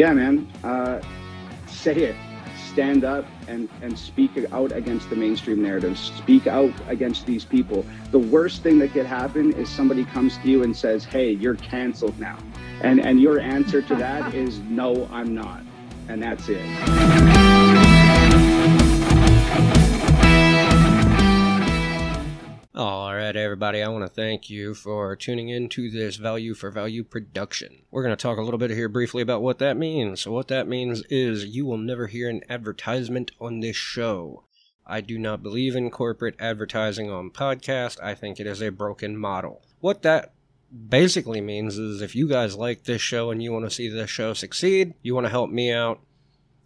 Yeah, man. Uh, say it. Stand up and, and speak out against the mainstream narrative. Speak out against these people. The worst thing that could happen is somebody comes to you and says, hey, you're canceled now. And, and your answer to that is, no, I'm not. And that's it. All right, everybody, I want to thank you for tuning in to this Value for Value production. We're going to talk a little bit here briefly about what that means. So, what that means is you will never hear an advertisement on this show. I do not believe in corporate advertising on podcast. I think it is a broken model. What that basically means is if you guys like this show and you want to see this show succeed, you want to help me out,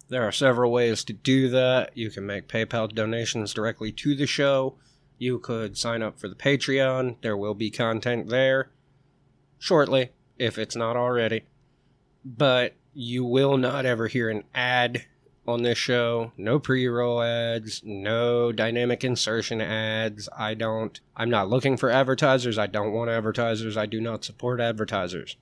there are several ways to do that. You can make PayPal donations directly to the show you could sign up for the Patreon. There will be content there shortly, if it's not already. But you will not ever hear an ad on this show. No pre roll ads, no dynamic insertion ads. I don't, I'm not looking for advertisers. I don't want advertisers. I do not support advertisers.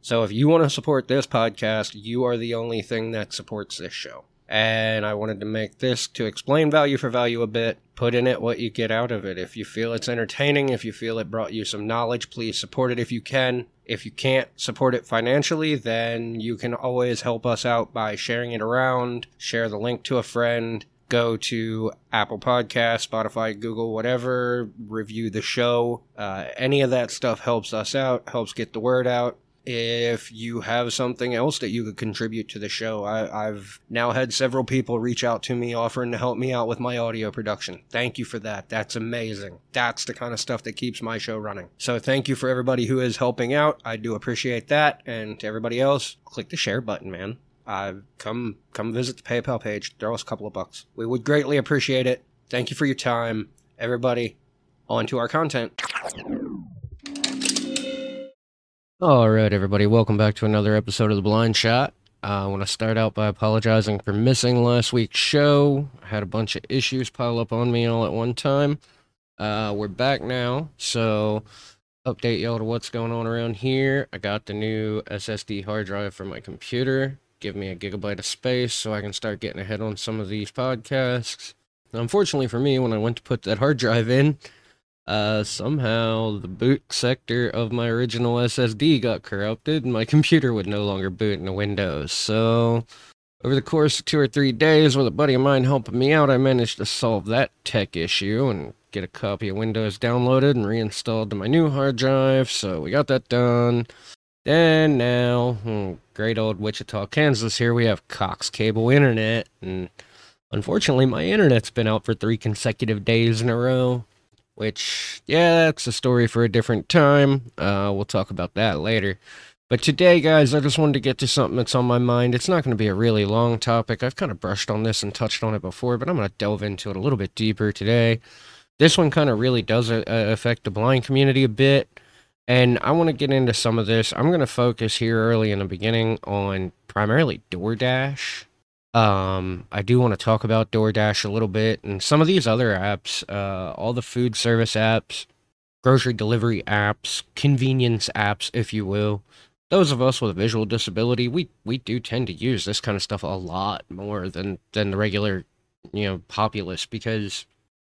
So if you want to support this podcast, you are the only thing that supports this show and I wanted to make this to explain value for value a bit. Put in it what you get out of it. If you feel it's entertaining, if you feel it brought you some knowledge, please support it if you can. If you can't support it financially, then you can always help us out by sharing it around, share the link to a friend, go to Apple Podcast, Spotify, Google, whatever, review the show. Uh, any of that stuff helps us out, helps get the word out if you have something else that you could contribute to the show. I, have now had several people reach out to me offering to help me out with my audio production. Thank you for that. That's amazing. That's the kind of stuff that keeps my show running. So thank you for everybody who is helping out. I do appreciate that. And to everybody else, click the share button, man. Uh, come come visit the PayPal page. Throw us a couple of bucks. We would greatly appreciate it. Thank you for your time, everybody. On to our content. All right, everybody, welcome back to another episode of The Blind Shot. Uh, I want to start out by apologizing for missing last week's show. I had a bunch of issues pile up on me all at one time. Uh, we're back now, so update y'all to what's going on around here. I got the new SSD hard drive for my computer. Give me a gigabyte of space so I can start getting ahead on some of these podcasts. Unfortunately for me, when I went to put that hard drive in, uh, somehow the boot sector of my original SSD got corrupted and my computer would no longer boot into Windows. So, over the course of two or three days, with a buddy of mine helping me out, I managed to solve that tech issue and get a copy of Windows downloaded and reinstalled to my new hard drive. So, we got that done. And now, hmm, great old Wichita, Kansas, here we have Cox Cable Internet. And unfortunately, my internet's been out for three consecutive days in a row. Which, yeah, that's a story for a different time. Uh, we'll talk about that later. But today, guys, I just wanted to get to something that's on my mind. It's not going to be a really long topic. I've kind of brushed on this and touched on it before, but I'm going to delve into it a little bit deeper today. This one kind of really does uh, affect the blind community a bit. And I want to get into some of this. I'm going to focus here early in the beginning on primarily DoorDash um, I do want to talk about DoorDash a little bit and some of these other apps, uh, all the food service apps, grocery delivery apps, convenience apps, if you will. Those of us with a visual disability, we we do tend to use this kind of stuff a lot more than than the regular, you know, populace because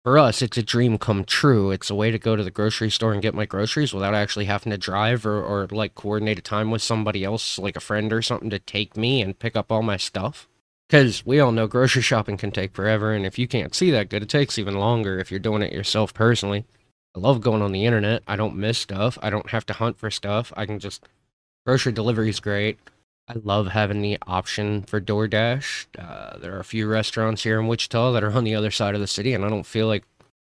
for us it's a dream come true. It's a way to go to the grocery store and get my groceries without actually having to drive or or like coordinate a time with somebody else, like a friend or something to take me and pick up all my stuff. Because we all know grocery shopping can take forever, and if you can't see that good, it takes even longer if you're doing it yourself personally. I love going on the internet. I don't miss stuff. I don't have to hunt for stuff. I can just. Grocery delivery is great. I love having the option for DoorDash. Uh, there are a few restaurants here in Wichita that are on the other side of the city, and I don't feel like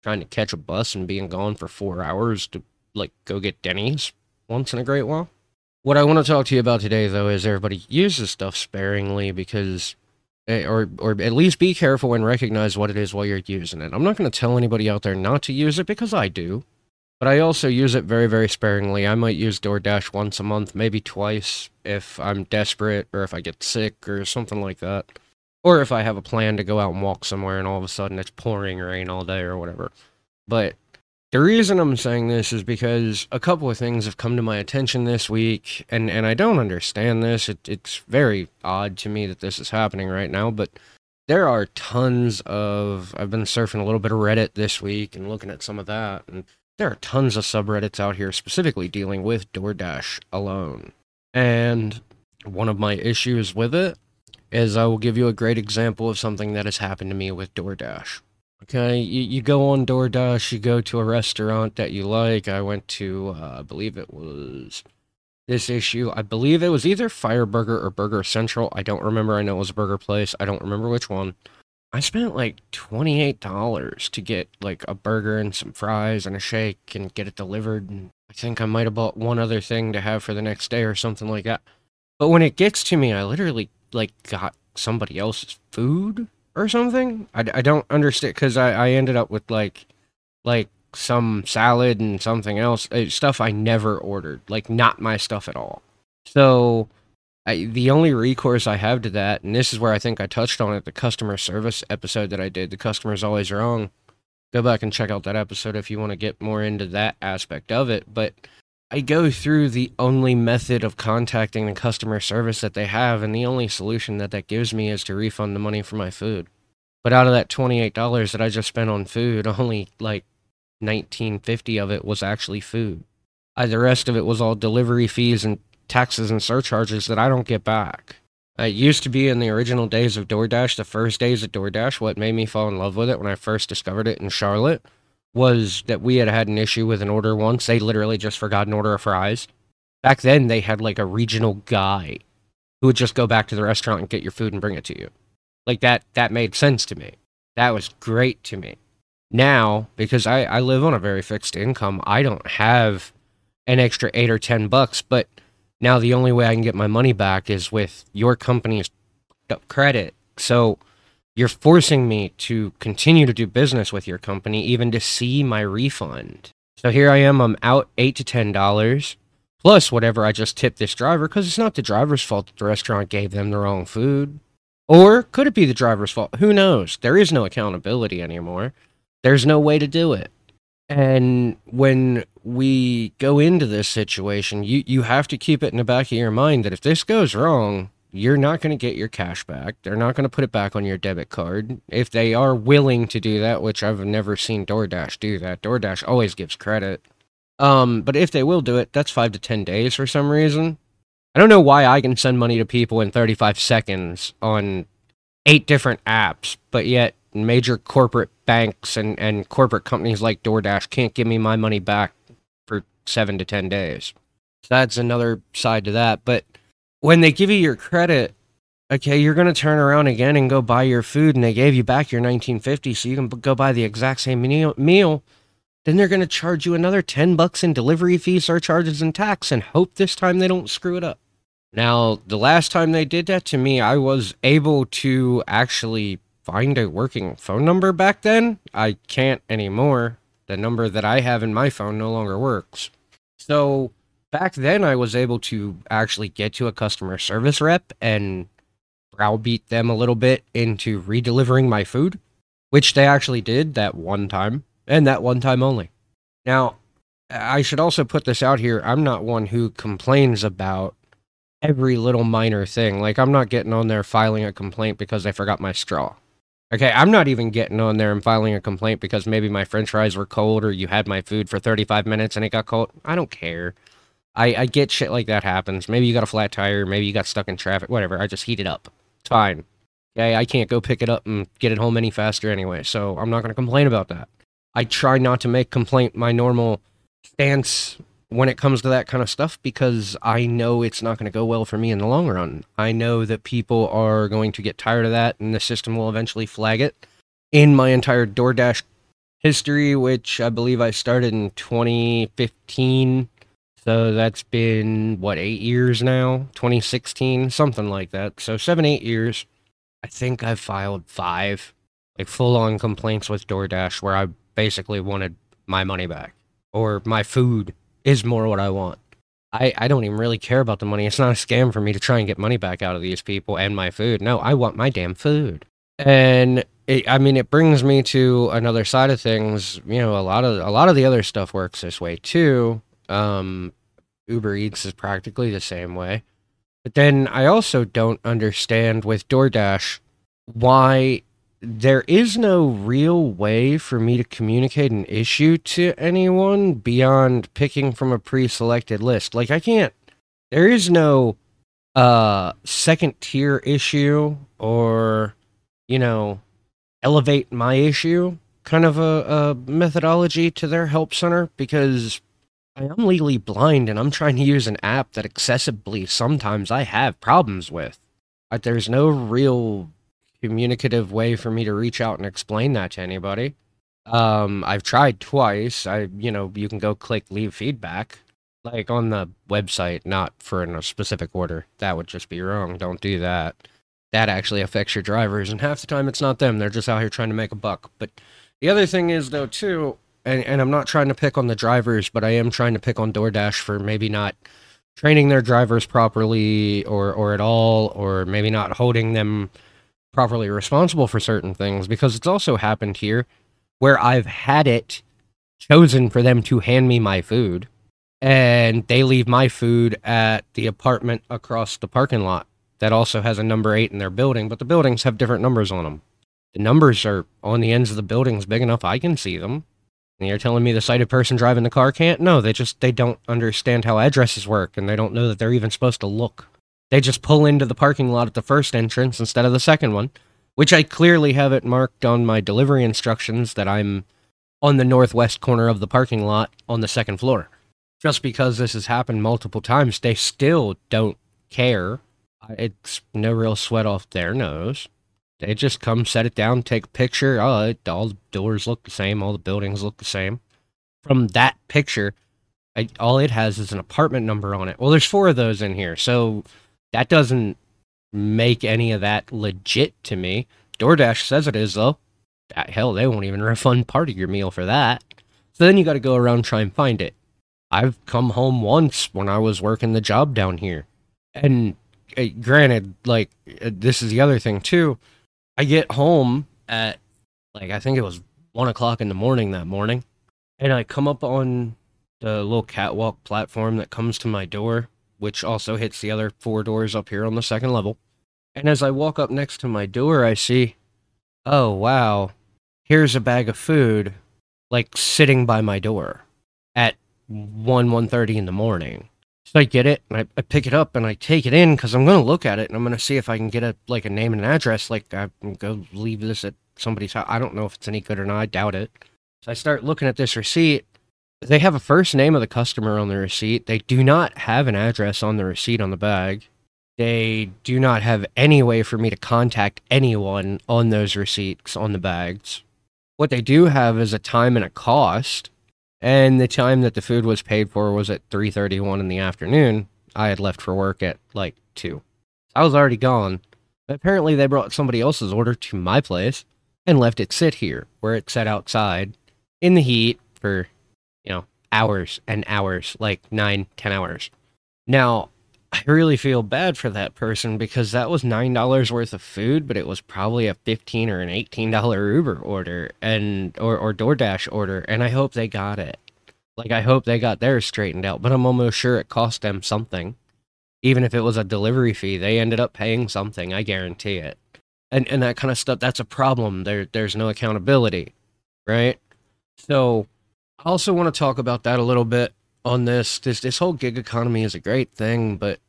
trying to catch a bus and being gone for four hours to like go get Denny's once in a great while. What I want to talk to you about today, though, is everybody uses stuff sparingly because Eh, or or at least be careful and recognize what it is while you're using it. I'm not going to tell anybody out there not to use it because I do, but I also use it very very sparingly. I might use DoorDash once a month, maybe twice if I'm desperate or if I get sick or something like that. Or if I have a plan to go out and walk somewhere and all of a sudden it's pouring rain all day or whatever. But the reason I'm saying this is because a couple of things have come to my attention this week, and, and I don't understand this. It, it's very odd to me that this is happening right now, but there are tons of. I've been surfing a little bit of Reddit this week and looking at some of that, and there are tons of subreddits out here specifically dealing with DoorDash alone. And one of my issues with it is I will give you a great example of something that has happened to me with DoorDash. Okay, you, you go on DoorDash, you go to a restaurant that you like. I went to, uh, I believe it was this issue. I believe it was either Fireburger or Burger Central. I don't remember. I know it was a burger place. I don't remember which one. I spent like $28 to get like a burger and some fries and a shake and get it delivered. And I think I might have bought one other thing to have for the next day or something like that. But when it gets to me, I literally like got somebody else's food or something. I, I don't understand because I, I ended up with like like some salad and something else uh, stuff I never ordered, like not my stuff at all. So I, the only recourse I have to that, and this is where I think I touched on it, the customer service episode that I did, the customer's always wrong. Go back and check out that episode if you want to get more into that aspect of it. But I go through the only method of contacting the customer service that they have, and the only solution that that gives me is to refund the money for my food. But out of that $28 that I just spent on food, only like 1950 of it was actually food. Uh, the rest of it was all delivery fees and taxes and surcharges that I don't get back. It used to be in the original days of DoorDash, the first days of DoorDash, what made me fall in love with it when I first discovered it in Charlotte was that we had had an issue with an order once. They literally just forgot an order of fries. Back then, they had like a regional guy who would just go back to the restaurant and get your food and bring it to you. Like that, that made sense to me. That was great to me. Now, because I, I live on a very fixed income, I don't have an extra eight or 10 bucks, but now the only way I can get my money back is with your company's credit. So you're forcing me to continue to do business with your company, even to see my refund. So here I am, I'm out eight to ten dollars plus whatever I just tipped this driver because it's not the driver's fault that the restaurant gave them the wrong food. Or could it be the driver's fault? Who knows? There is no accountability anymore. There's no way to do it. And when we go into this situation, you, you have to keep it in the back of your mind that if this goes wrong, you're not going to get your cash back. They're not going to put it back on your debit card. If they are willing to do that, which I've never seen DoorDash do that, DoorDash always gives credit. Um, but if they will do it, that's five to 10 days for some reason. I don't know why I can send money to people in 35 seconds on eight different apps, but yet major corporate banks and, and corporate companies like DoorDash can't give me my money back for seven to 10 days. So that's another side to that. But when they give you your credit, okay, you're going to turn around again and go buy your food, and they gave you back your 1950, so you can go buy the exact same meal. Then they're going to charge you another 10 bucks in delivery fees, surcharges, and tax, and hope this time they don't screw it up. Now, the last time they did that to me, I was able to actually find a working phone number back then. I can't anymore. The number that I have in my phone no longer works. So back then I was able to actually get to a customer service rep and browbeat them a little bit into redelivering my food, which they actually did that one time and that one time only. Now, I should also put this out here. I'm not one who complains about every little minor thing. Like, I'm not getting on there filing a complaint because I forgot my straw. Okay, I'm not even getting on there and filing a complaint because maybe my french fries were cold or you had my food for 35 minutes and it got cold. I don't care. I, I get shit like that happens. Maybe you got a flat tire, maybe you got stuck in traffic, whatever. I just heat it up. It's fine. Okay, I can't go pick it up and get it home any faster anyway, so I'm not going to complain about that. I try not to make complaint my normal stance when it comes to that kind of stuff because I know it's not going to go well for me in the long run. I know that people are going to get tired of that and the system will eventually flag it. In my entire DoorDash history, which I believe I started in 2015, so that's been, what, eight years now? 2016? Something like that. So seven, eight years. I think I've filed five, like full on complaints with DoorDash where I basically wanted my money back or my food is more what I want. I, I don't even really care about the money. It's not a scam for me to try and get money back out of these people and my food. No, I want my damn food. And it, I mean, it brings me to another side of things. You know, a lot of a lot of the other stuff works this way too. Um, Uber Eats is practically the same way. But then I also don't understand with DoorDash why there is no real way for me to communicate an issue to anyone beyond picking from a pre-selected list. Like I can't there is no uh second tier issue or you know elevate my issue kind of a, a methodology to their help center because I am legally blind and I'm trying to use an app that accessibly sometimes I have problems with. Like, there's no real communicative way for me to reach out and explain that to anybody. Um, I've tried twice. I, you know, you can go click leave feedback, like on the website, not for in a specific order. That would just be wrong. Don't do that. That actually affects your drivers, and half the time it's not them. They're just out here trying to make a buck. But the other thing is, though, too, and, and I'm not trying to pick on the drivers, but I am trying to pick on DoorDash for maybe not training their drivers properly or, or at all, or maybe not holding them properly responsible for certain things, because it's also happened here where I've had it chosen for them to hand me my food and they leave my food at the apartment across the parking lot that also has a number eight in their building, but the buildings have different numbers on them. The numbers are on the ends of the buildings big enough I can see them. You're telling me the sighted person driving the car can't? No, they just they don't understand how addresses work and they don't know that they're even supposed to look. They just pull into the parking lot at the first entrance instead of the second one, which I clearly have it marked on my delivery instructions that I'm on the northwest corner of the parking lot on the second floor. Just because this has happened multiple times, they still don't care. It's no real sweat off their nose. They just come set it down, take a picture. Oh, it, all the doors look the same, all the buildings look the same. From that picture, I, all it has is an apartment number on it. Well, there's four of those in here, so that doesn't make any of that legit to me. DoorDash says it is though. That, hell, they won't even refund part of your meal for that. So then you got to go around try and find it. I've come home once when I was working the job down here, and uh, granted, like uh, this is the other thing too I get home at like I think it was one o'clock in the morning that morning, and I come up on the little catwalk platform that comes to my door, which also hits the other four doors up here on the second level. And as I walk up next to my door, I see, oh wow, here's a bag of food, like sitting by my door at one one thirty in the morning. So I get it and I, I pick it up and I take it in because I'm going to look at it and I'm going to see if I can get a like a name and an address. Like I go leave this at somebody's house. I don't know if it's any good or not. I doubt it. So I start looking at this receipt. They have a first name of the customer on the receipt. They do not have an address on the receipt on the bag. They do not have any way for me to contact anyone on those receipts on the bags. What they do have is a time and a cost and the time that the food was paid for was at 3:31 in the afternoon. I had left for work at like 2. I was already gone. But apparently they brought somebody else's order to my place and left it sit here where it sat outside in the heat for, you know, hours and hours, like nine, ten hours. Now, I really feel bad for that person because that was nine dollars worth of food, but it was probably a fifteen or an eighteen dollar Uber order and or or DoorDash order, and I hope they got it. Like I hope they got theirs straightened out, but I'm almost sure it cost them something. Even if it was a delivery fee, they ended up paying something. I guarantee it. And and that kind of stuff. That's a problem. There there's no accountability, right? So I also want to talk about that a little bit on this. This this whole gig economy is a great thing, but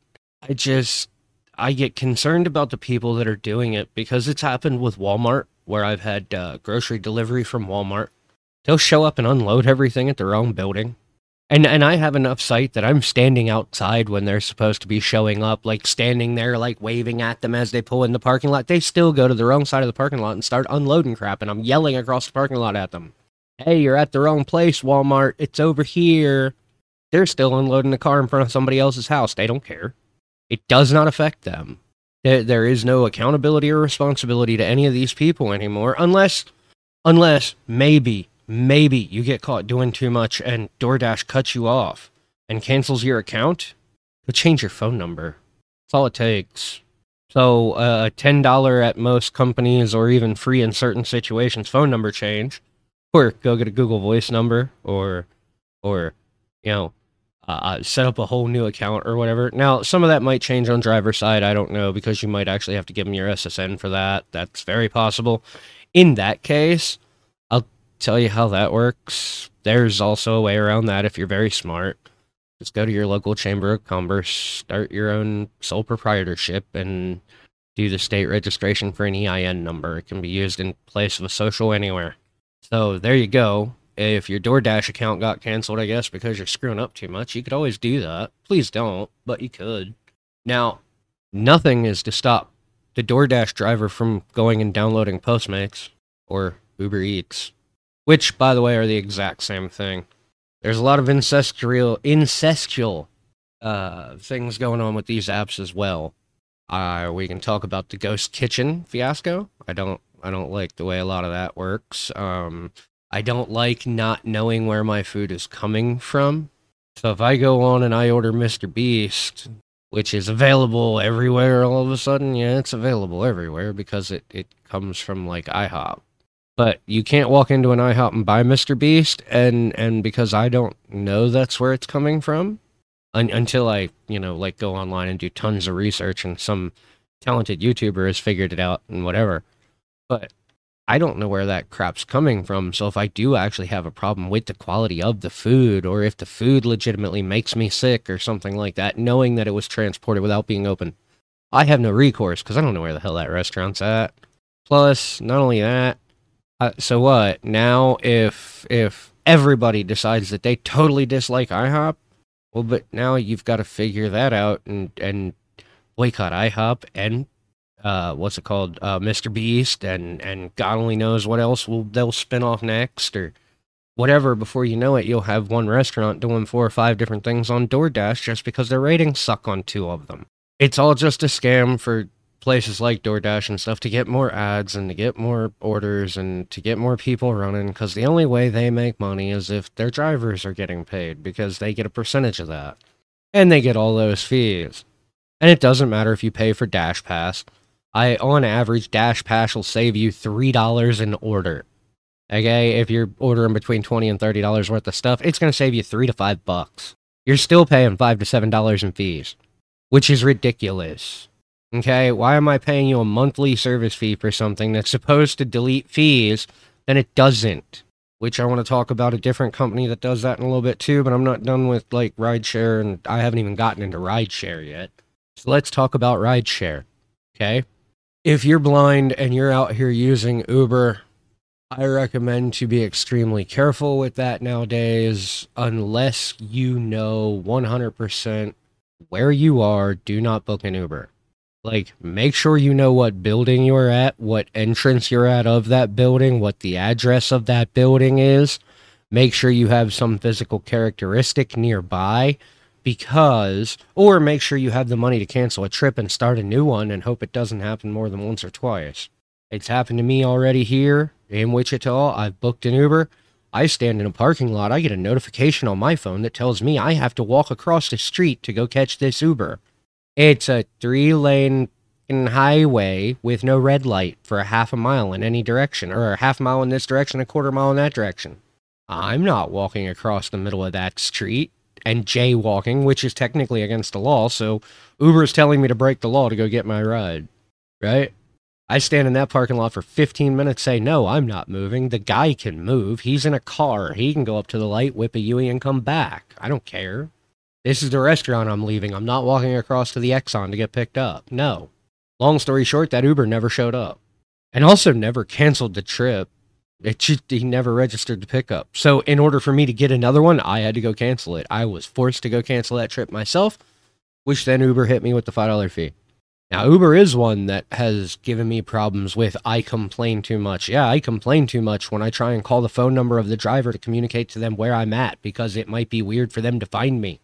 I just I get concerned about the people that are doing it because it's happened with Walmart where I've had uh, grocery delivery from Walmart. They'll show up and unload everything at their own building. And and I have enough sight that I'm standing outside when they're supposed to be showing up, like standing there, like waving at them as they pull in the parking lot. They still go to the wrong side of the parking lot and start unloading crap, and I'm yelling across the parking lot at them. Hey, you're at the wrong place, Walmart. It's over here. They're still unloading the car in front of somebody else's house. They don't care. It does not affect them. There, there is no accountability or responsibility to any of these people anymore, unless, unless maybe, maybe you get caught doing too much and DoorDash cuts you off and cancels your account. But change your phone number. That's all it takes. So uh, a ten dollar at most companies, or even free in certain situations, phone number change, or go get a Google Voice number, or or you know uh, uh, set up a whole new account or whatever. Now, some of that might change on driver side. I don't know because you might actually have to give them your SSN for that. That's very possible. In that case, I'll tell you how that works. There's also a way around that if you're very smart. Just go to your local chamber of commerce, start your own sole proprietorship, and do the state registration for an EIN number. It can be used in place of a social anywhere. So there you go if your DoorDash account got canceled, I guess, because you're screwing up too much, you could always do that. Please don't, but you could. Now, nothing is to stop the DoorDash driver from going and downloading Postmates or Uber Eats, which, by the way, are the exact same thing. There's a lot of incestual, incestual uh, things going on with these apps as well. Uh, we can talk about the ghost kitchen fiasco. I don't, I don't like the way a lot of that works. Um, I don't like not knowing where my food is coming from. So if I go on and I order Mr. Beast, which is available everywhere all of a sudden, yeah, it's available everywhere because it, it comes from like IHOP. But you can't walk into an IHOP and buy Mr. Beast, and, and because I don't know that's where it's coming from, un- until I, you know, like go online and do tons of research and some talented YouTuber has figured it out and whatever. But I don't know where that crap's coming from. So if I do actually have a problem with the quality of the food, or if the food legitimately makes me sick or something like that, knowing that it was transported without being open, I have no recourse because I don't know where the hell that restaurant's at. Plus, not only that, uh, so what? Now, if if everybody decides that they totally dislike IHOP, well, but now you've got to figure that out and and boycott IHOP and uh, what's it called, uh, Mr. Beast, and and God only knows what else will they'll spin off next or whatever. Before you know it, you'll have one restaurant doing four or five different things on DoorDash just because their ratings suck on two of them. It's all just a scam for places like DoorDash and stuff to get more ads and to get more orders and to get more people running because the only way they make money is if their drivers are getting paid because they get a percentage of that and they get all those fees. And it doesn't matter if you pay for Dash Pass I on average Dash Pass will save you three dollars an order. Okay, if you're ordering between twenty and thirty dollars worth of stuff, it's gonna save you three to five bucks. You're still paying five to seven dollars in fees, which is ridiculous. Okay, why am I paying you a monthly service fee for something that's supposed to delete fees, and it doesn't? Which I want to talk about a different company that does that in a little bit too, but I'm not done with like rideshare and I haven't even gotten into rideshare yet. So let's talk about rideshare. Okay if you're blind and you're out here using Uber, I recommend to be extremely careful with that nowadays. Unless you know 100% where you are, do not book an Uber. Like, make sure you know what building you're at, what entrance you're at of that building, what the address of that building is. Make sure you have some physical characteristic nearby because, or make sure you have the money to cancel a trip and start a new one and hope it doesn't happen more than once or twice. It's happened to me already here in Wichita. I've booked an Uber. I stand in a parking lot. I get a notification on my phone that tells me I have to walk across the street to go catch this Uber. It's a three lane highway with no red light for a half a mile in any direction, or a half mile in this direction, a quarter mile in that direction. I'm not walking across the middle of that street and jaywalking, which is technically against the law. So Uber is telling me to break the law to go get my ride, right? I stand in that parking lot for 15 minutes, say, no, I'm not moving. The guy can move. He's in a car. He can go up to the light, whip a Yui, and come back. I don't care. This is the restaurant I'm leaving. I'm not walking across to the Exxon to get picked up. No. Long story short, that Uber never showed up and also never canceled the trip. It just, he never registered the pickup. So in order for me to get another one, I had to go cancel it. I was forced to go cancel that trip myself, which then Uber hit me with the five dollar fee. Now Uber is one that has given me problems with I complain too much. Yeah, I complain too much when I try and call the phone number of the driver to communicate to them where I'm at because it might be weird for them to find me.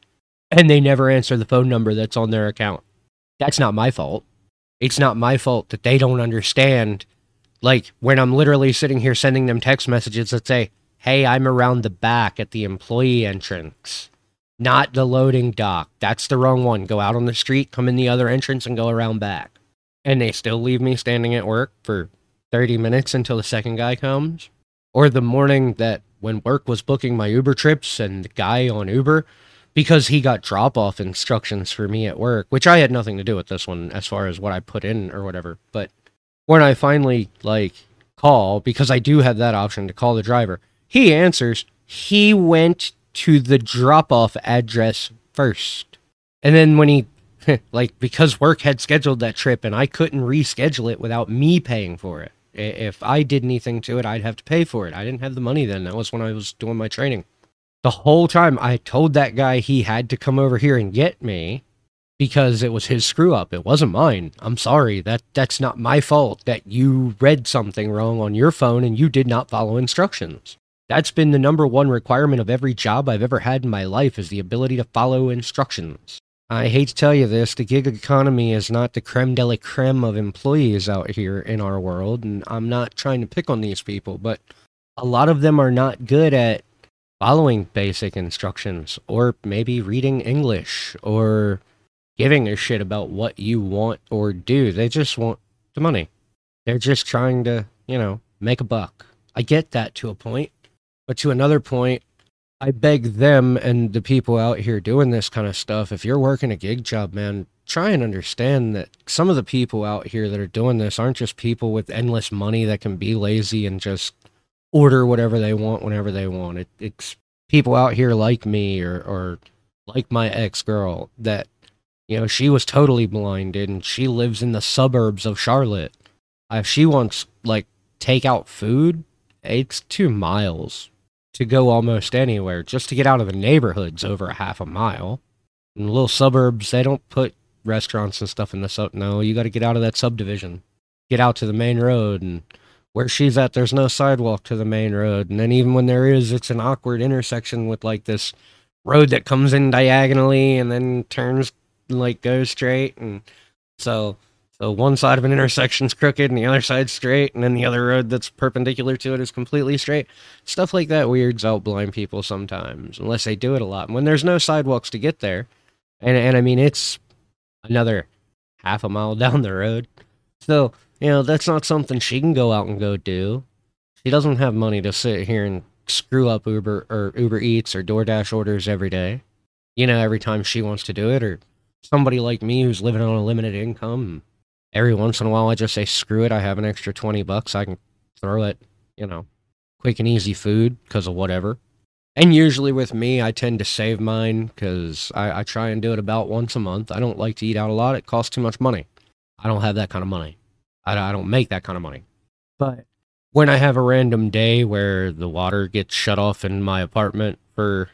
And they never answer the phone number that's on their account. That's not my fault. It's not my fault that they don't understand like when I'm literally sitting here sending them text messages that say, Hey, I'm around the back at the employee entrance, not the loading dock. That's the wrong one. Go out on the street, come in the other entrance, and go around back. and they still leave me standing at work for 30 minutes until the second guy comes. Or the morning that when work was booking my Uber trips and the guy on Uber, because he got drop off instructions for me at work, which I had nothing to do with this one as far as what I put in or whatever. But when I finally like call, because I do have that option to call the driver, he answers. He went to the drop off address first. And then when he like because work had scheduled that trip and I couldn't reschedule it without me paying for it. If I did anything to it, I'd have to pay for it. I didn't have the money then. That was when I was doing my training. The whole time I told that guy he had to come over here and get me because it was his screw up. It wasn't mine. I'm sorry. That that's not my fault that you read something wrong on your phone and you did not follow instructions. That's been the number one requirement of every job I've ever had in my life is the ability to follow instructions. I hate to tell you this, the gig economy is not the creme de la creme of employees out here in our world, and I'm not trying to pick on these people, but a lot of them are not good at following basic instructions, or maybe reading English, or giving a shit about what you want or do. They just want the money. They're just trying to, you know, make a buck. I get that to a point, but to another point, I beg them and the people out here doing this kind of stuff, if you're working a gig job, man, try and understand that some of the people out here that are doing this aren't just people with endless money that can be lazy and just order whatever they want whenever they want. It, it's people out here like me or, or like my ex girl that, you know, she was totally blinded and she lives in the suburbs of Charlotte. If she wants like takeout food, it's two miles to go almost anywhere just to get out of the neighborhoods over a half a mile. In the little suburbs, they don't put restaurants and stuff in the sub. No, you got to get out of that subdivision, get out to the main road, and where she's at, there's no sidewalk to the main road. And then even when there is, it's an awkward intersection with like this road that comes in diagonally and then turns like goes straight, and so so one side of an intersection's crooked and the other side's straight, and then the other road that's perpendicular to it is completely straight. Stuff like that weirds out blind people sometimes, unless they do it a lot. when there's no sidewalks to get there, and and I mean it's another half a mile down the road, so you know that's not something she can go out and go do. She doesn't have money to sit here and screw up Uber or Uber Eats or DoorDash orders every day. You know, every time she wants to do it, or somebody like me who's living on a limited income every once in a while I just say screw it. I have an extra 20 bucks. I can throw it, you know, quick and easy food because of whatever. And usually with me, I tend to save mine because I, I, try and do it about once a month. I don't like to eat out a lot. It costs too much money. I don't have that kind of money. I, I don't make that kind of money. But when I have a random day where the water gets shut off in my apartment for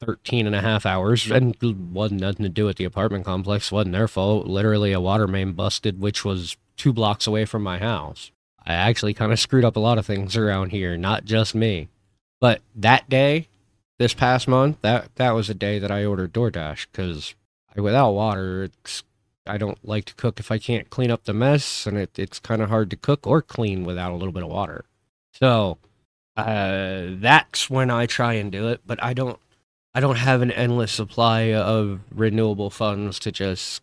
13 and a half hours and wasn't nothing to do with the apartment complex wasn't their fault. Literally a water main busted which was two blocks away from my house. I actually kind of screwed up a lot of things around here not just me. But that day this past month that that was a day that i ordered doordash because without water i don't like to cook if i can't clean up the mess and it, it's kind of hard to cook or clean without a little bit of water. So uh, that's when i try and do it but i don't I don't have an endless supply of renewable funds to just,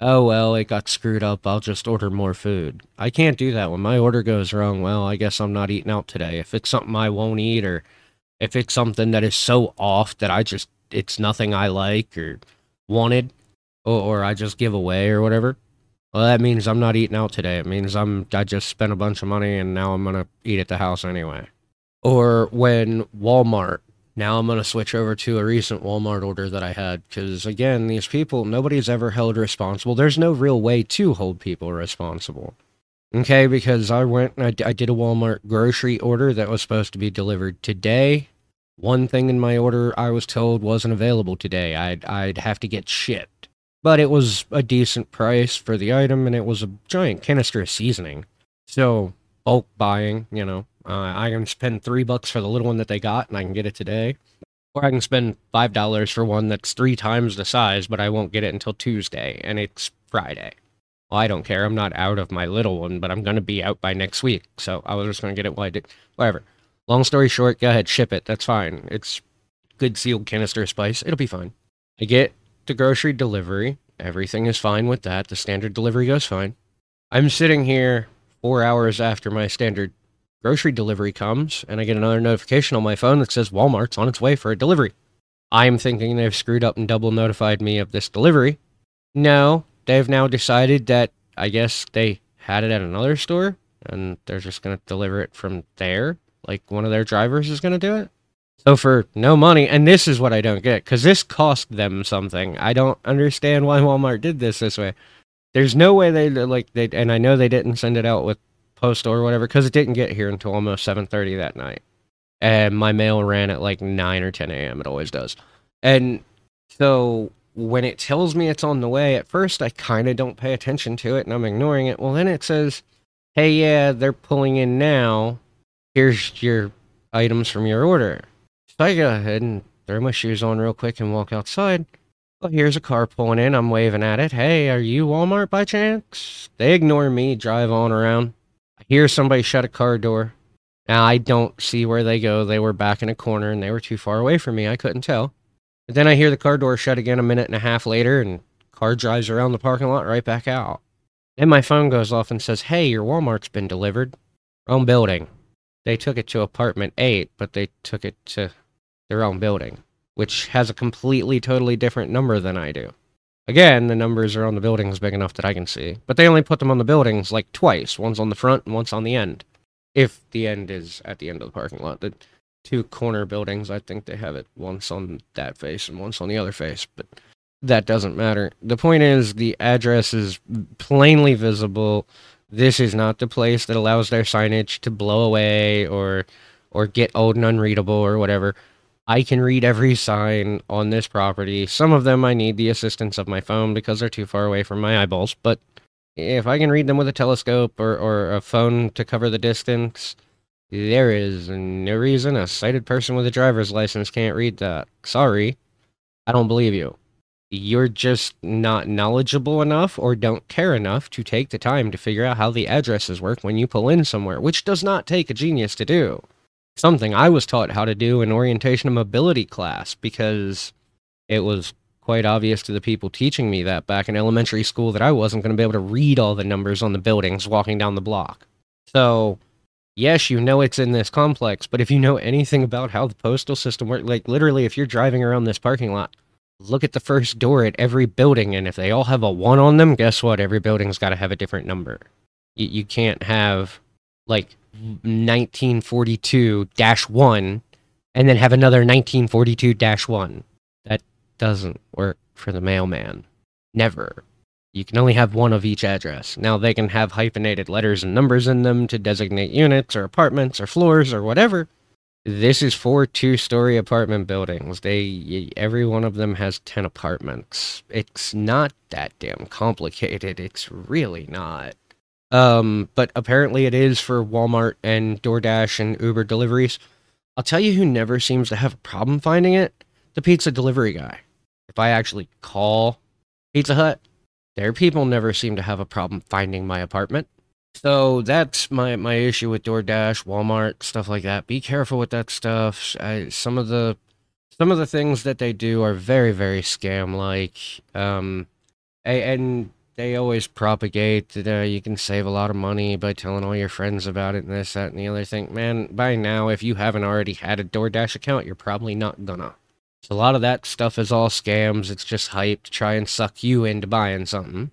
oh, well, it got screwed up. I'll just order more food. I can't do that. When my order goes wrong, well, I guess I'm not eating out today. If it's something I won't eat or if it's something that is so off that I just, it's nothing I like or wanted or, or I just give away or whatever, well, that means I'm not eating out today. It means I'm, I just spent a bunch of money and now I'm to eat at the house anyway. Or when Walmart now I'm going to switch over to a recent Walmart order that I had because, again, these people, nobody's ever held responsible. There's no real way to hold people responsible. Okay, because I went I, I did a Walmart grocery order that was supposed to be delivered today. One thing in my order I was told wasn't available today. I'd, I'd have to get shipped. But it was a decent price for the item and it was a giant canister of seasoning. So, bulk buying, you know, uh, I can spend three bucks for the little one that they got, and I can get it today. Or I can spend five dollars for one that's three times the size, but I won't get it until Tuesday, and it's Friday. Well, I don't care. I'm not out of my little one, but I'm gonna be out by next week, so I was just gonna get it while I did. Whatever. Long story short, go ahead, ship it. That's fine. It's good sealed canister spice. It'll be fine. I get the grocery delivery. Everything is fine with that. The standard delivery goes fine. I'm sitting here four hours after my standard grocery delivery comes, and I get another notification on my phone that says Walmart's on its way for a delivery. I'm thinking they've screwed up and double notified me of this delivery. No, they've now decided that I guess they had it at another store and they're just going to deliver it from there. Like one of their drivers is going to do it. So for no money, and this is what I don't get because this cost them something. I don't understand why Walmart did this this way. There's no way they like they, and I know they didn't send it out with postal or whatever because it didn't get here until almost 7:30 that night, and my mail ran at like 9 or 10 a.m. It always does, and so when it tells me it's on the way, at first I kind of don't pay attention to it and I'm ignoring it. Well, then it says, "Hey, yeah, they're pulling in now. Here's your items from your order." So I go ahead and throw my shoes on real quick and walk outside. Well, here's a car pulling in. I'm waving at it. Hey, are you Walmart by chance? They ignore me, drive on around. Hear somebody shut a car door. Now, I don't see where they go. They were back in a corner and they were too far away from me. I couldn't tell. But then I hear the car door shut again a minute and a half later, and car drives around the parking lot right back out. Then my phone goes off and says, Hey, your Walmart's been delivered. Wrong building. They took it to apartment 8, but they took it to their own building, which has a completely, totally different number than I do. Again, the numbers are on the buildings big enough that I can see, but they only put them on the buildings like twice. One's on the front and one's on the end. If the end is at the end of the parking lot. The two corner buildings, I think they have it once on that face and once on the other face, but that doesn't matter. The point is, the address is plainly visible. This is not the place that allows their signage to blow away or or get old and unreadable or whatever. I can read every sign on this property. Some of them I need the assistance of my phone because they're too far away from my eyeballs, but if I can read them with a telescope or, or a phone to cover the distance, there is no reason a sighted person with a driver's license can't read that. Sorry, I don't believe you. You're just not knowledgeable enough or don't care enough to take the time to figure out how the addresses work when you pull in somewhere, which does not take a genius to do something I was taught how to do in orientation and mobility class because it was quite obvious to the people teaching me that back in elementary school that I wasn't going to be able to read all the numbers on the buildings walking down the block. So, yes, you know it's in this complex, but if you know anything about how the postal system works, like literally, if you're driving around this parking lot, look at the first door at every building, and if they all have a one on them, guess what? Every building's got to have a different number. You, you can't have like 1942 1 and then have another 1942 1. That doesn't work for the mailman. Never. You can only have one of each address. Now they can have hyphenated letters and numbers in them to designate units or apartments or floors or whatever. This is four two-story apartment buildings. They every one of them has 10 apartments. It's not that damn complicated. It's really not. Um, but apparently it is for Walmart and DoorDash and Uber deliveries. I'll tell you who never seems to have a problem finding it the pizza delivery guy. If I actually call Pizza Hut, their people never seem to have a problem finding my apartment. So that's my, my issue with DoorDash, Walmart, stuff like that. Be careful with that stuff. I, some of the some of the things that they do are very very scam like. Um, and they always propagate that uh, you can save a lot of money by telling all your friends about it and this, that, and the other thing. Man, by now, if you haven't already had a DoorDash account, you're probably not gonna. So a lot of that stuff is all scams. It's just hype to try and suck you into buying something.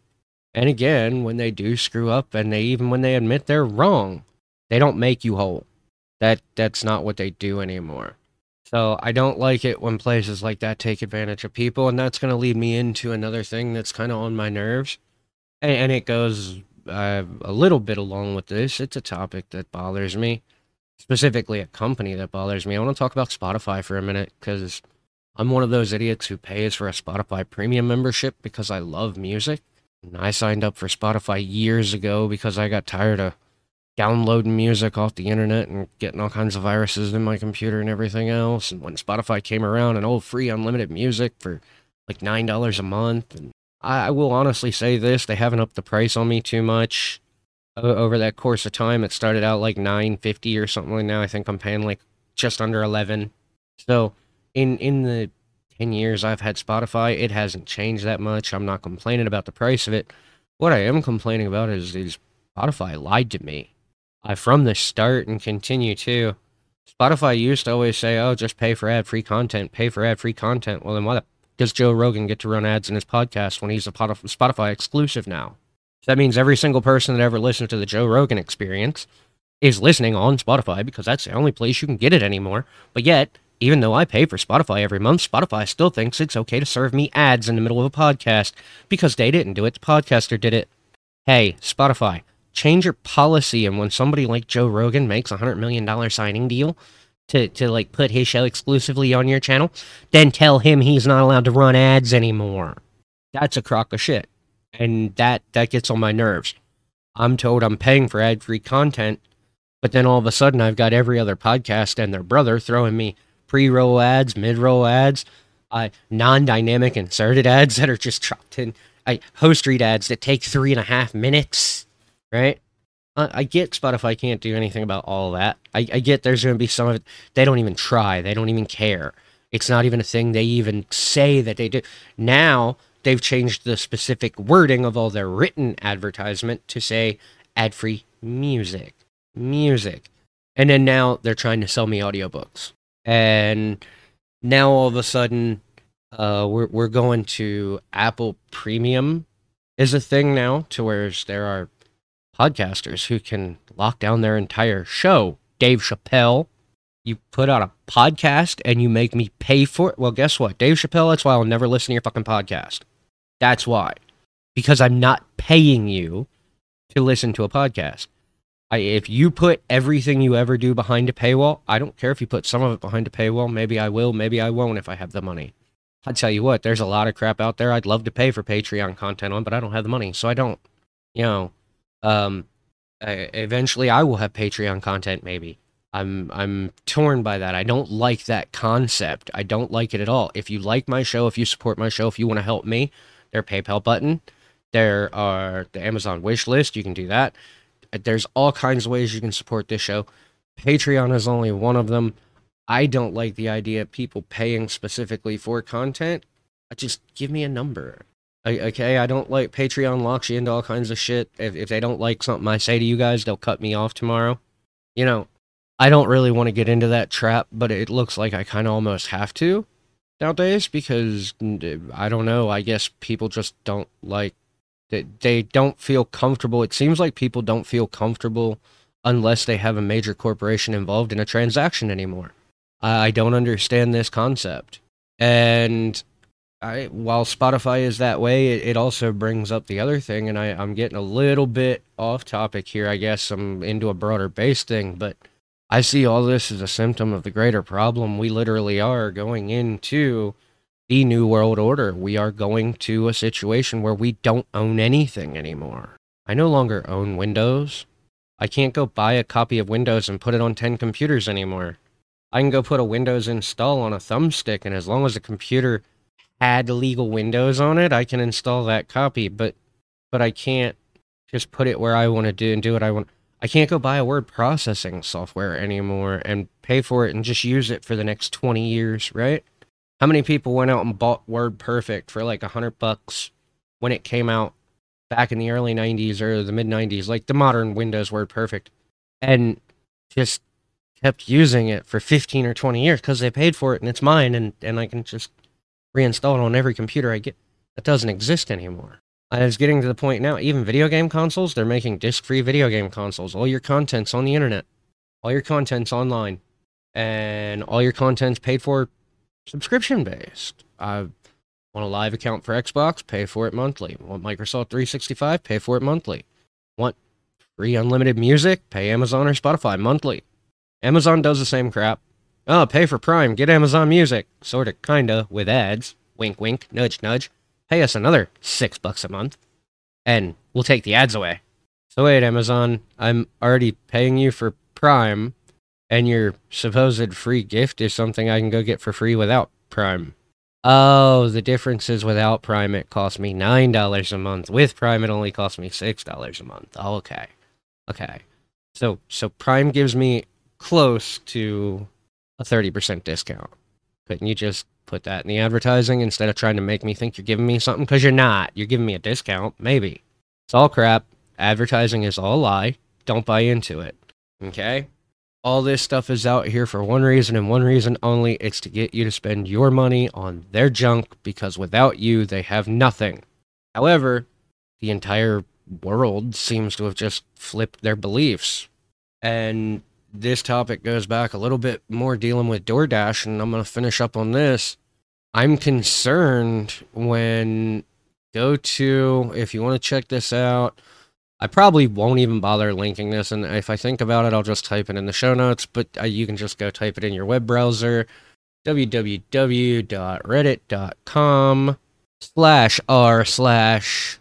And again, when they do screw up, and they even when they admit they're wrong, they don't make you whole. That that's not what they do anymore. So I don't like it when places like that take advantage of people, and that's going to lead me into another thing that's kind of on my nerves and, and it goes uh, a little bit along with this. It's a topic that bothers me, specifically a company that bothers me. I want to talk about Spotify for a minute because I'm one of those idiots who pays for a Spotify premium membership because I love music. And I signed up for Spotify years ago because I got tired of downloading music off the internet and getting all kinds of viruses in my computer and everything else. And when Spotify came around and oh, free unlimited music for like $9 a month and I, I will honestly say this: they haven't upped the price on me too much uh, over that course of time. It started out like nine fifty or something. Like now I think I'm paying like just under eleven. So in in the ten years I've had Spotify, it hasn't changed that much. I'm not complaining about the price of it. What I am complaining about is is Spotify lied to me. I from the start and continue to. Spotify used to always say, "Oh, just pay for ad-free content. Pay for ad-free content." Well, then why the does Joe Rogan get to run ads in his podcast when he's a Spotify exclusive now? That means every single person that ever listened to the Joe Rogan experience is listening on Spotify because that's the only place you can get it anymore. But yet, even though I pay for Spotify every month, Spotify still thinks it's okay to serve me ads in the middle of a podcast because they didn't do it, the podcaster did it. Hey, Spotify, change your policy and when somebody like Joe Rogan makes a $100 million signing deal to, to like put his show exclusively on your channel, then tell him he's not allowed to run ads anymore. That's a crock of shit. And that, that gets on my nerves. I'm told I'm paying for ad free content, but then all of a sudden I've got every other podcast and their brother throwing me pre-roll ads, mid-roll ads, uh, non-dynamic inserted ads that are just chopped in, I host read ads that take three and a half minutes, right? I get Spotify can't do anything about all that. I, I get there's going to be some of it. They don't even try. They don't even care. It's not even a thing they even say that they do. Now they've changed the specific wording of all their written advertisement to say ad-free music, music. And then now they're trying to sell me audiobooks and now all of a sudden uh, we're we're going to Apple Premium is a thing now to where there are podcasters who can lock down their entire show. Dave Chappelle, you put out a podcast and you make me pay for it. Well, guess what, Dave Chappelle? That's why I'll never listen to your fucking podcast. That's why, because I'm not paying you to listen to a podcast. I, if you put everything you ever do behind a paywall, I don't care if you put some of it behind a paywall. Maybe I will, maybe I won't if I have the money. I tell you what, there's a lot of crap out there I'd love to pay for Patreon content on, but I don't have the money, so I don't. You know, um, I, eventually I will have Patreon content. Maybe I'm I'm torn by that. I don't like that concept. I don't like it at all. If you like my show, if you support my show, if you want to help me, there PayPal button. There are the Amazon wish list. You can do that there's all kinds of ways you can support this show. Patreon is only one of them. I don't like the idea of people paying specifically for content. Just give me a number. Okay, I don't like Patreon locks you into all kinds of shit. If, if they don't like something I say to you guys, they'll cut me off tomorrow. You know, I don't really want to get into that trap, but it looks like I kind of almost have to nowadays because I don't know. I guess people just don't like that they don't feel comfortable. It seems like people don't feel comfortable unless they have a major corporation involved in a transaction anymore. I don't understand this concept. And I, while Spotify is that way, it, it also brings up the other thing, and I, I'm getting a little bit off topic here. I guess I'm into a broader base thing, but I see all this as a symptom of the greater problem we literally are going into the New World Order. We are going to a situation where we don't own anything anymore. I no longer own Windows. I can't go buy a copy of Windows and put it on 10 computers anymore. I can go put a Windows install on a thumbstick, and as long as the computer had legal Windows on it, I can install that copy, but but I can't just put it where I want to do and do what I want. I can't go buy a word processing software anymore and pay for it and just use it for the next 20 years, right? How many people went out and bought Word Perfect for like a hundred bucks when it came out back in the early '90s or the mid '90s, like the modern Windows Word Perfect, and just kept using it for 15 or 20 years because they paid for it and it's mine and, and I can just reinstall it on every computer I get. That doesn't exist anymore. I was getting to the point now, even video game consoles, they're making disc free video game consoles. All your content's on the internet, all your content's online, and all your content's paid for subscription based. I want a live account for Xbox, pay for it monthly. Want Microsoft 365, pay for it monthly. Want free unlimited music, pay Amazon or Spotify monthly. Amazon does the same crap. Oh, pay for Prime, get Amazon Music. Sorta, kinda, with ads. Wink, wink, nudge, nudge. Pay us another six bucks a month, and we'll take the ads away. So wait, Amazon, I'm already paying you for Prime and your supposed free gift is something I can go get for free without Prime. Oh, the difference is without Prime it costs me nine dollars a month. With Prime it only costs me six dollars a month. okay. Okay. So so Prime gives me close to a thirty percent discount. Couldn't you just put that in the advertising instead of trying to make me think you're giving me something? Because you're not. You're giving me a discount, maybe. It's all crap. Advertising is all a lie. Don't buy into it. Okay? All this stuff is out here for one reason and one reason only it's to get you to spend your money on their junk because without you, they have nothing. However, the entire world seems to have just flipped their beliefs. And this topic goes back a little bit more dealing with DoorDash, and I'm going to finish up on this. I'm concerned when go to, if you want to check this out, I probably won't even bother linking this. And if I think about it, I'll just type it in the show notes, but uh, you can just go type it in your web browser www.reddit.com slash r slash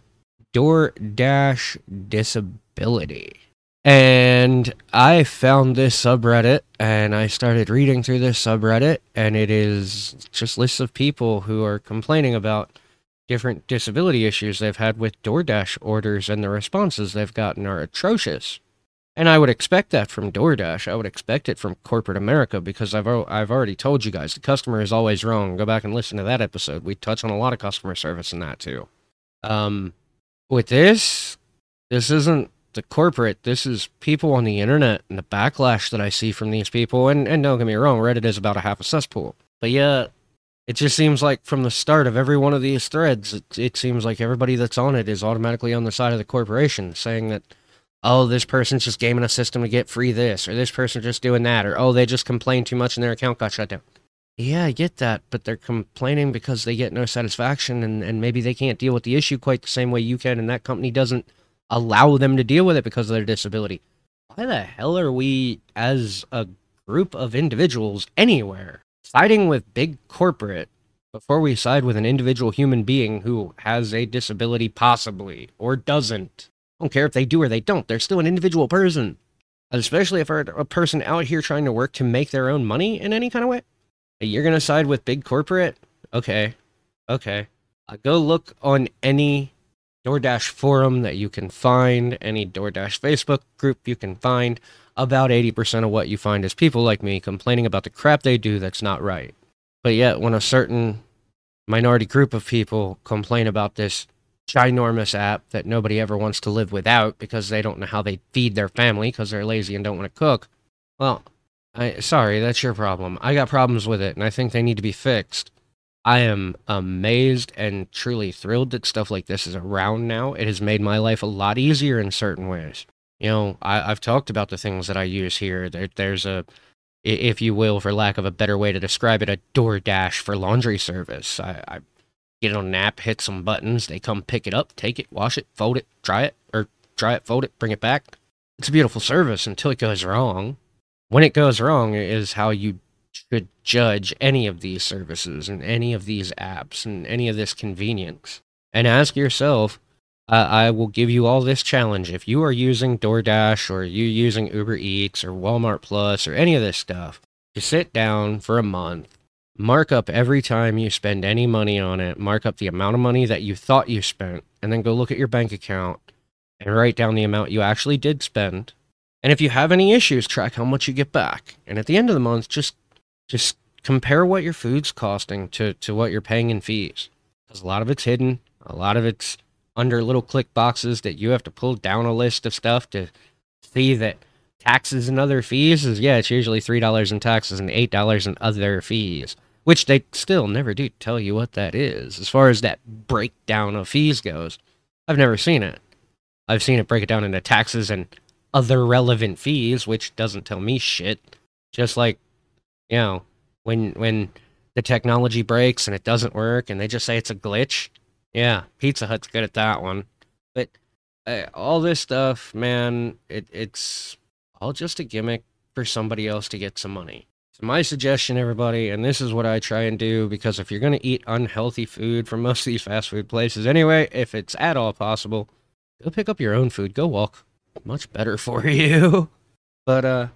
DoorDash disability. And I found this subreddit and I started reading through this subreddit, and it is just lists of people who are complaining about different disability issues they've had with DoorDash orders, and the responses they've gotten are atrocious. And I would expect that from DoorDash. I would expect it from corporate America because I've I've already told you guys the customer is always wrong. Go back and listen to that episode. We touch on a lot of customer service in that too. Um, with this, this isn't the corporate. This is people on the internet and the backlash that I see from these people. And, and don't get me wrong, Reddit is about a half a cesspool. But yeah, it just seems like from the start of every one of these threads, it, it seems like everybody that's on it is automatically on the side of the corporation, saying that, oh, this person's just gaming a system to get free this, or this person's just doing that, or oh, they just complained too much and their account got shut down. Yeah, I get that, but they're complaining because they get no satisfaction and, and maybe they can't deal with the issue quite the same way you can, and that company doesn't allow them to deal with it because of their disability. Why the hell are we, as a group of individuals anywhere, siding with big corporate before we side with an individual human being who has a disability, possibly, or doesn't? I don't care if they do or they don't, they're still an individual person. Especially if a person out here trying to work to make their own money in any kind of way. You're going to side with big corporate? Okay. Okay. Uh, go look on any DoorDash forum that you can find, any DoorDash Facebook group you can find, about 80% of what you find is people like me complaining about the crap they do that's not right. But yet, when a certain minority group of people complain about this ginormous app that nobody ever wants to live without because they don't know how they feed their family because they're lazy and don't want to cook, well, I sorry, that's your problem. I got problems with it and I think they need to be fixed. I am amazed and truly thrilled that stuff like this is around now. It has made my life a lot easier in certain ways. You know, I, have talked about the things that I use here. There, there's a, if you will, for lack of a better way to describe it, a DoorDash for laundry service. I, I get on an app, hit some buttons, they come pick it up, take it, wash it, fold it, dry it, or dry it, fold it, bring it back. It's a beautiful service until it goes wrong. When it goes wrong is how you should judge any of these services and any of these apps and any of this convenience. And ask yourself, uh, I will give you all this challenge. If you are using DoorDash or you using Uber Eats or Walmart Plus or any of this stuff, to sit down for a month, mark up every time you spend any money on it, mark up the amount of money that you thought you spent, and then go look at your bank account and write down the amount you actually did spend. And if you have any issues, track how much you get back. And at the end of the month, just just compare what your food's costing to, to what you're paying in fees. Because a lot of it's hidden, a lot of it's under little click boxes that you have to pull down a list of stuff to see that taxes and other fees is yeah, it's usually three dollars in taxes and eight dollars in other fees. Which they still never do tell you what that is. As far as that breakdown of fees goes, I've never seen it. I've seen it break it down into taxes and other relevant fees, which doesn't tell me shit. Just like you know, when when the technology breaks and it doesn't work and they just say it's a glitch. Yeah, Pizza Hut's good at that one. But uh, all this stuff, man, it, it's all just a gimmick for somebody else to get some money. So my suggestion, everybody, and this is what I try and do, because if you're going to eat unhealthy food from most of these fast food places anyway, if it's at all possible, go pick up your own food. Go walk. Much better for you. But uh,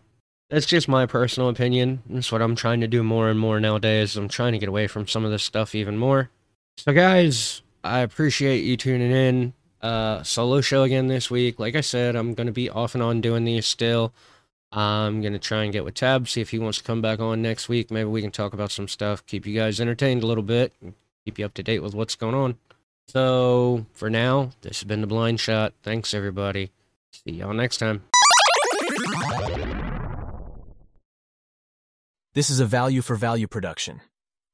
that's just my personal opinion. That's what I'm trying to do more and more nowadays. I'm trying to get away from some of this stuff even more. So, guys, I appreciate you tuning in. Uh, solo show again this week. Like I said, I'm going to be off and on doing these still. I'm going to try and get with Tab, see if he wants to come back on next week. Maybe we can talk about some stuff, keep you guys entertained a little bit, keep you up to date with what's going on. So for now, this has been the blind shot. Thanks everybody. See y'all next time. This is a value for value production.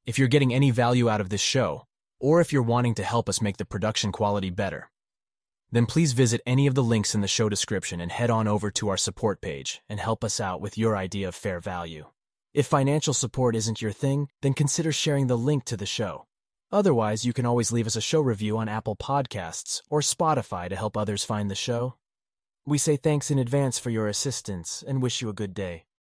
If you're getting any value out of this show, or if you're wanting to help us make the production quality better, then please visit any of the links in the show description and head on over to our support page and help us out with your idea of fair value. If financial support isn't your thing, then consider sharing the link to the show. Otherwise, you can always leave us a show review on Apple Podcasts or Spotify to help others find the show. We say thanks in advance for your assistance and wish you a good day.